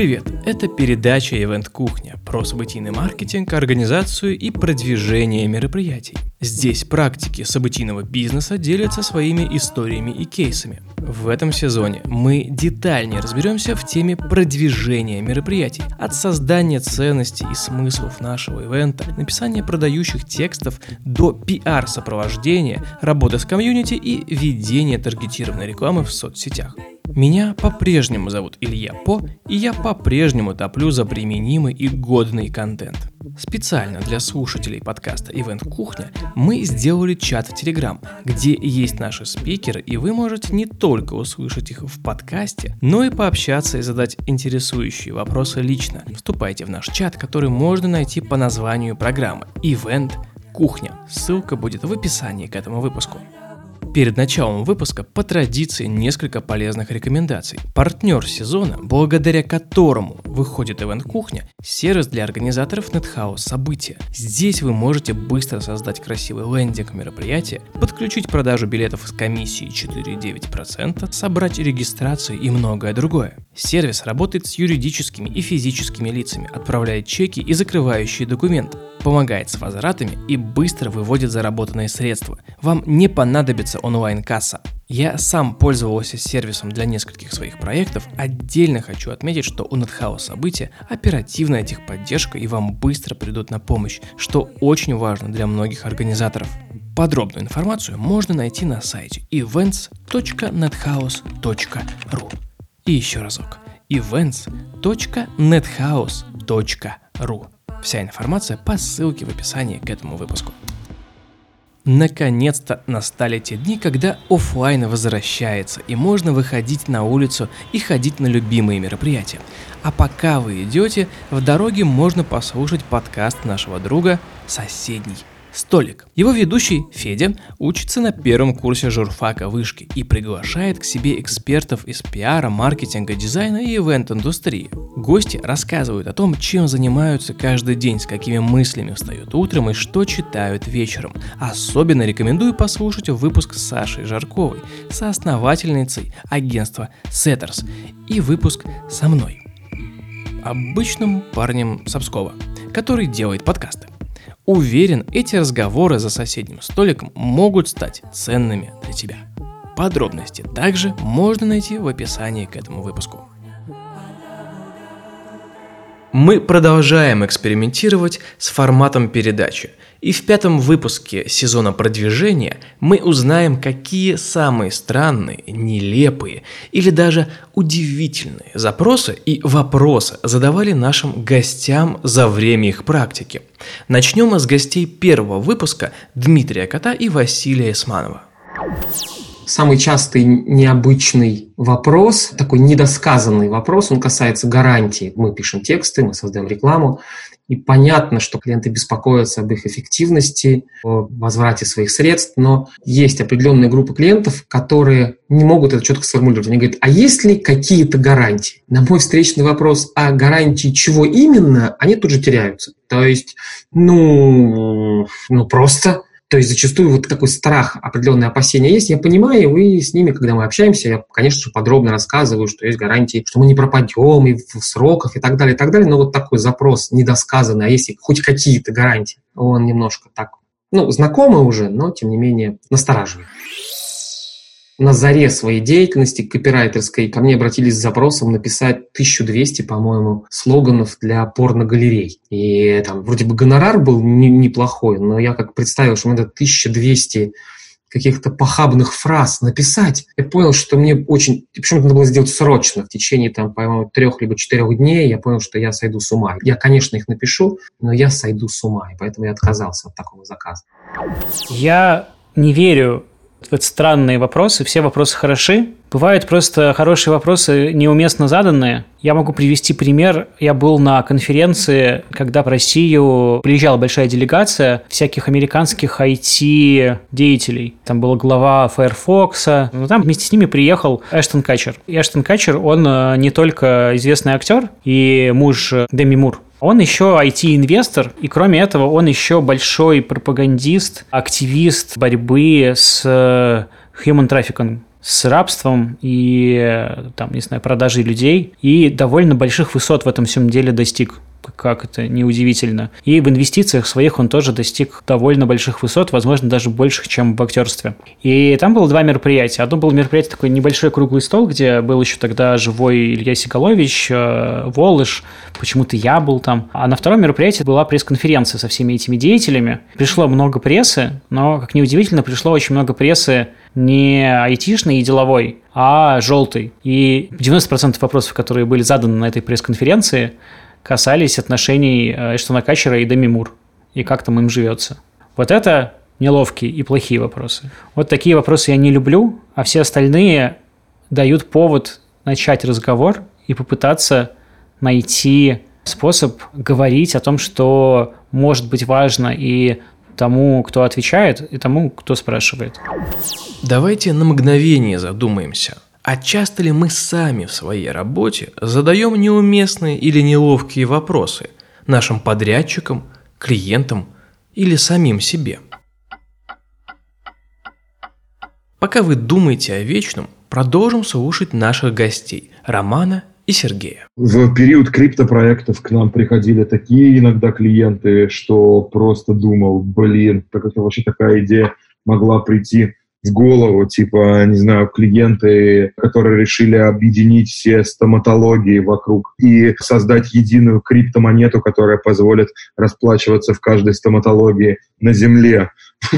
Привет! Это передача Event Кухня про событийный маркетинг, организацию и продвижение мероприятий. Здесь практики событийного бизнеса делятся своими историями и кейсами. В этом сезоне мы детальнее разберемся в теме продвижения мероприятий, от создания ценностей и смыслов нашего ивента, написания продающих текстов до пиар-сопровождения, работы с комьюнити и ведения таргетированной рекламы в соцсетях. Меня по-прежнему зовут Илья По, и я по-прежнему топлю за применимый и годный контент. Специально для слушателей подкаста Event Кухня мы сделали чат в Telegram, где есть наши спикеры, и вы можете не только услышать их в подкасте, но и пообщаться и задать интересующие вопросы лично. Вступайте в наш чат, который можно найти по названию программы Event Кухня. Ссылка будет в описании к этому выпуску. Перед началом выпуска по традиции несколько полезных рекомендаций. Партнер сезона, благодаря которому выходит Event Кухня, сервис для организаторов NetHouse события. Здесь вы можете быстро создать красивый лендинг мероприятия, подключить продажу билетов с комиссией 4,9%, собрать регистрацию и многое другое. Сервис работает с юридическими и физическими лицами, отправляет чеки и закрывающие документы, помогает с возвратами и быстро выводит заработанные средства. Вам не понадобится онлайн-касса. Я сам пользовался сервисом для нескольких своих проектов. Отдельно хочу отметить, что у NetHouse события оперативная техподдержка и вам быстро придут на помощь, что очень важно для многих организаторов. Подробную информацию можно найти на сайте events.nethouse.ru. И еще разок. events.nethouse.ru. Вся информация по ссылке в описании к этому выпуску. Наконец-то настали те дни, когда офлайн возвращается, и можно выходить на улицу и ходить на любимые мероприятия. А пока вы идете, в дороге можно послушать подкаст нашего друга «Соседний Столик. Его ведущий Федя учится на первом курсе журфака вышки и приглашает к себе экспертов из пиара, маркетинга, дизайна и ивент-индустрии. Гости рассказывают о том, чем занимаются каждый день, с какими мыслями встают утром и что читают вечером. Особенно рекомендую послушать выпуск с Сашей Жарковой, соосновательницей агентства Setters, и выпуск со мной, обычным парнем Сапскова, который делает подкасты. Уверен, эти разговоры за соседним столиком могут стать ценными для тебя. Подробности также можно найти в описании к этому выпуску. Мы продолжаем экспериментировать с форматом передачи – и в пятом выпуске сезона продвижения мы узнаем, какие самые странные, нелепые или даже удивительные запросы и вопросы задавали нашим гостям за время их практики. Начнем с гостей первого выпуска Дмитрия Кота и Василия Исманова. Самый частый необычный вопрос, такой недосказанный вопрос, он касается гарантии. Мы пишем тексты, мы создаем рекламу, и понятно, что клиенты беспокоятся об их эффективности, о возврате своих средств, но есть определенная группа клиентов, которые не могут это четко сформулировать. Они говорят, а есть ли какие-то гарантии? На мой встречный вопрос, а гарантии чего именно, они тут же теряются. То есть, ну, ну просто то есть зачастую вот такой страх, определенные опасения есть. Я понимаю, и с ними, когда мы общаемся, я, конечно же, подробно рассказываю, что есть гарантии, что мы не пропадем и в сроках и так далее, и так далее. Но вот такой запрос недосказанный, а если хоть какие-то гарантии, он немножко так, ну, знакомый уже, но, тем не менее, настораживает на заре своей деятельности копирайтерской ко мне обратились с запросом написать 1200, по-моему, слоганов для порногалерей. И там вроде бы гонорар был не, неплохой, но я как представил, что надо 1200 каких-то похабных фраз написать, я понял, что мне очень... Причем это надо было сделать срочно, в течение, там, по-моему, трех либо четырех дней я понял, что я сойду с ума. Я, конечно, их напишу, но я сойду с ума, и поэтому я отказался от такого заказа. Я не верю вот странные вопросы, все вопросы хороши. Бывают просто хорошие вопросы, неуместно заданные. Я могу привести пример. Я был на конференции, когда в Россию приезжала большая делегация всяких американских IT-деятелей. Там был глава Firefox. Но там вместе с ними приехал Эштон Качер. И Эштон Качер, он э, не только известный актер и муж Деми Мур, он еще IT-инвестор, и кроме этого он еще большой пропагандист, активист борьбы с э, human trafficking. с рабством и, там, не знаю, продажей людей, и довольно больших высот в этом всем деле достиг как это неудивительно. И в инвестициях своих он тоже достиг довольно больших высот, возможно, даже больших, чем в актерстве. И там было два мероприятия. Одно было мероприятие такой небольшой круглый стол, где был еще тогда живой Илья Сигалович, э, Волыш, почему-то я был там. А на втором мероприятии была пресс-конференция со всеми этими деятелями. Пришло много прессы, но, как неудивительно, пришло очень много прессы не айтишной и деловой, а желтой. И 90% вопросов, которые были заданы на этой пресс-конференции, касались отношений э, Эштона Качера и Деми Мур, и как там им живется. Вот это неловкие и плохие вопросы. Вот такие вопросы я не люблю, а все остальные дают повод начать разговор и попытаться найти способ говорить о том, что может быть важно и тому, кто отвечает, и тому, кто спрашивает. Давайте на мгновение задумаемся – а часто ли мы сами в своей работе задаем неуместные или неловкие вопросы нашим подрядчикам, клиентам или самим себе? Пока вы думаете о вечном, продолжим слушать наших гостей Романа и Сергея. В период криптопроектов к нам приходили такие иногда клиенты, что просто думал, блин, как это вообще такая идея могла прийти в голову, типа, не знаю, клиенты, которые решили объединить все стоматологии вокруг и создать единую криптомонету, которая позволит расплачиваться в каждой стоматологии на Земле.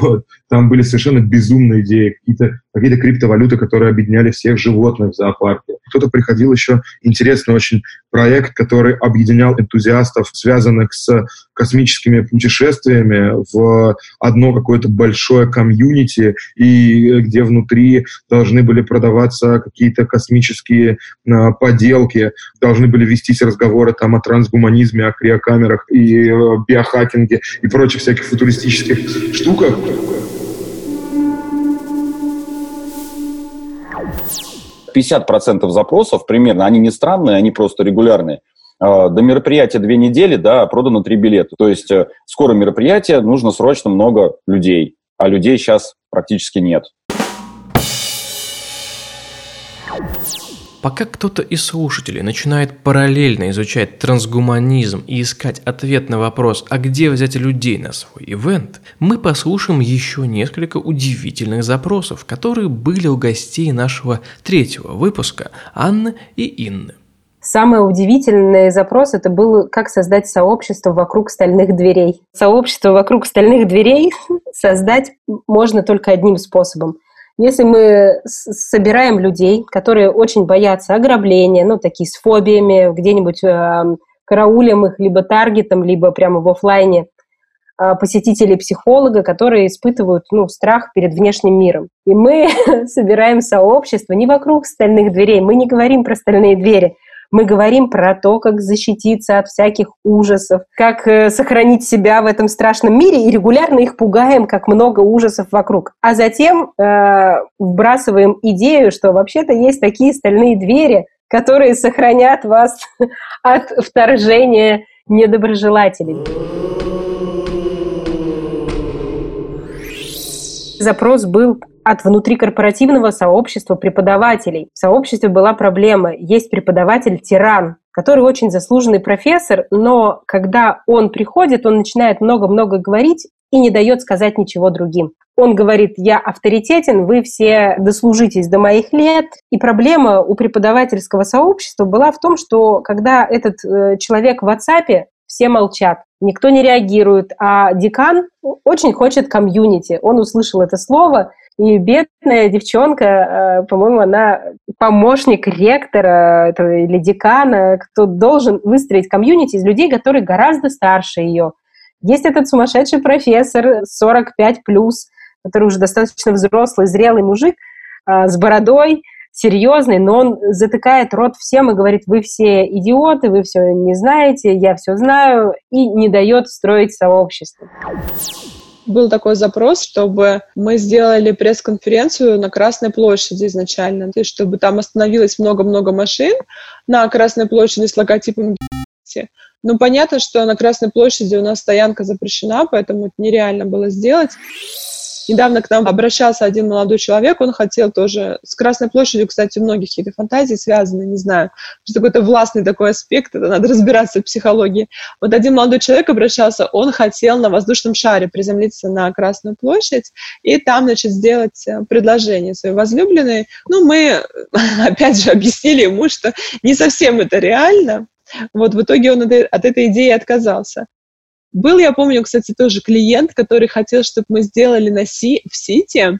Вот. Там были совершенно безумные идеи, какие-то какие криптовалюты, которые объединяли всех животных в зоопарке. Кто-то приходил еще интересный очень проект, который объединял энтузиастов, связанных с космическими путешествиями, в одно какое-то большое комьюнити, и где внутри должны были продаваться какие-то космические а, поделки, должны были вестись разговоры там о трансгуманизме, о криокамерах и э, биохакинге и прочих всяких футуристических штуках. 50% запросов примерно, они не странные, они просто регулярные. А, до мероприятия две недели, да, продано три билета. То есть э, скоро мероприятие, нужно срочно много людей, а людей сейчас практически нет. Пока кто-то из слушателей начинает параллельно изучать трансгуманизм и искать ответ на вопрос, а где взять людей на свой ивент, мы послушаем еще несколько удивительных запросов, которые были у гостей нашего третьего выпуска Анны и Инны. Самый удивительный запрос это был, как создать сообщество вокруг стальных дверей. Сообщество вокруг стальных дверей создать можно только одним способом – если мы собираем людей, которые очень боятся ограбления, ну, такие с фобиями, где-нибудь э, караулем их либо таргетом, либо прямо в офлайне, э, посетителей психолога, которые испытывают ну, страх перед внешним миром. И мы собираем сообщество не вокруг стальных дверей, мы не говорим про стальные двери, мы говорим про то, как защититься от всяких ужасов, как э, сохранить себя в этом страшном мире, и регулярно их пугаем, как много ужасов вокруг. А затем э, вбрасываем идею, что вообще-то есть такие стальные двери, которые сохранят вас от вторжения недоброжелателей. Запрос был от внутрикорпоративного сообщества преподавателей. В сообществе была проблема. Есть преподаватель-тиран, который очень заслуженный профессор, но когда он приходит, он начинает много-много говорить и не дает сказать ничего другим. Он говорит, я авторитетен, вы все дослужитесь до моих лет. И проблема у преподавательского сообщества была в том, что когда этот э, человек в WhatsApp, все молчат, никто не реагирует, а декан очень хочет комьюнити. Он услышал это слово, и бедная девчонка, э, по-моему, она помощник ректора или декана, кто должен выстроить комьюнити из людей, которые гораздо старше ее. Есть этот сумасшедший профессор 45 плюс, который уже достаточно взрослый, зрелый мужик э, с бородой, серьезный, но он затыкает рот всем и говорит, вы все идиоты, вы все не знаете, я все знаю, и не дает строить сообщество был такой запрос, чтобы мы сделали пресс-конференцию на Красной площади изначально, есть чтобы там остановилось много-много машин на Красной площади с логотипом ну, понятно, что на Красной площади у нас стоянка запрещена, поэтому это нереально было сделать. Недавно к нам обращался один молодой человек, он хотел тоже... С Красной площадью, кстати, у многих какие-то фантазии связаны, не знаю. Что какой-то властный такой аспект, это надо разбираться в психологии. Вот один молодой человек обращался, он хотел на воздушном шаре приземлиться на Красную площадь и там, значит, сделать э, предложение своей возлюбленной. Ну, мы, опять же, объяснили ему, что не совсем это реально, вот в итоге он от этой идеи отказался. Был, я помню, кстати, тоже клиент, который хотел, чтобы мы сделали на Си, в Сити.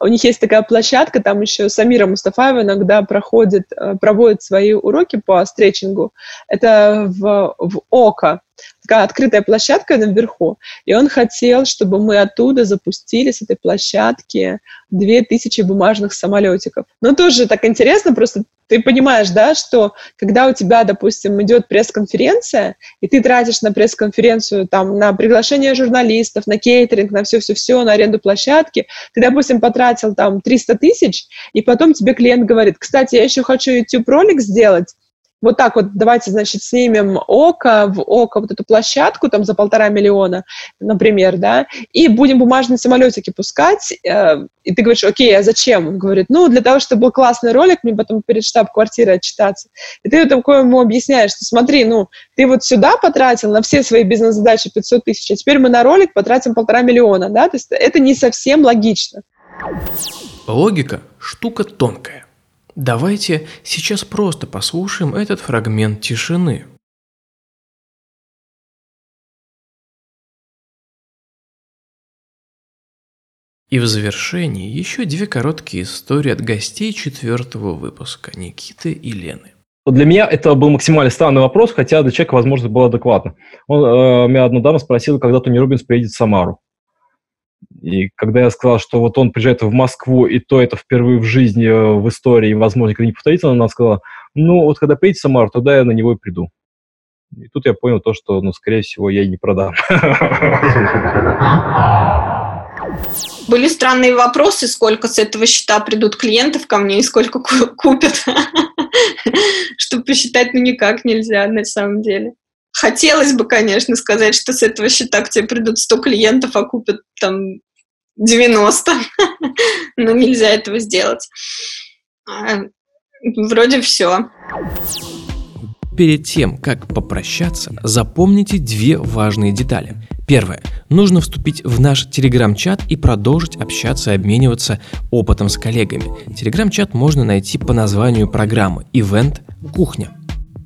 У них есть такая площадка, там еще Самира Мустафаева иногда проходит, э, проводит свои уроки по стретчингу. Это в, в ОКО такая открытая площадка наверху, и он хотел, чтобы мы оттуда запустили с этой площадки 2000 бумажных самолетиков. Но тоже так интересно, просто ты понимаешь, да, что когда у тебя, допустим, идет пресс-конференция, и ты тратишь на пресс-конференцию, там, на приглашение журналистов, на кейтеринг, на все-все-все, на аренду площадки, ты, допустим, потратил там 300 тысяч, и потом тебе клиент говорит, кстати, я еще хочу YouTube-ролик сделать, вот так вот давайте, значит, снимем око в око, вот эту площадку там за полтора миллиона, например, да, и будем бумажные самолетики пускать, э, и ты говоришь, окей, а зачем? Он говорит, ну, для того, чтобы был классный ролик, мне потом перед штаб-квартирой отчитаться. И ты такое ему объясняешь, что смотри, ну, ты вот сюда потратил на все свои бизнес-задачи 500 тысяч, а теперь мы на ролик потратим полтора миллиона, да, то есть это не совсем логично. Логика – штука тонкая. Давайте сейчас просто послушаем этот фрагмент тишины. И в завершении еще две короткие истории от гостей четвертого выпуска Никиты и Лены. Для меня это был максимально странный вопрос, хотя для человека, возможно, было адекватно. Он, э, меня одна дама спросила, когда Тони Рубинс приедет в Самару. И когда я сказал, что вот он приезжает в Москву, и то это впервые в жизни, э, в истории, возможно, никогда не повторится, она сказала, ну, вот когда приедет Самар, тогда я на него и приду. И тут я понял то, что, ну, скорее всего, я и не продам. Были странные вопросы, сколько с этого счета придут клиентов ко мне и сколько купят. Что посчитать, ну, никак нельзя на самом деле. Хотелось бы, конечно, сказать, что с этого счета к тебе придут 100 клиентов, а купят там 90. Но нельзя этого сделать. А, вроде все. Перед тем, как попрощаться, запомните две важные детали. Первое. Нужно вступить в наш телеграм-чат и продолжить общаться и обмениваться опытом с коллегами. Телеграм-чат можно найти по названию программы «Ивент Кухня».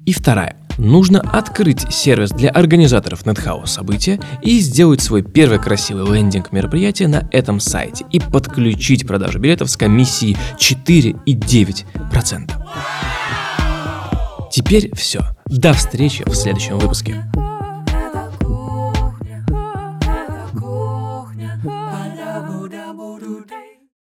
И вторая нужно открыть сервис для организаторов NetHouse события и сделать свой первый красивый лендинг мероприятия на этом сайте и подключить продажу билетов с комиссией 4,9%. Теперь все. До встречи в следующем выпуске.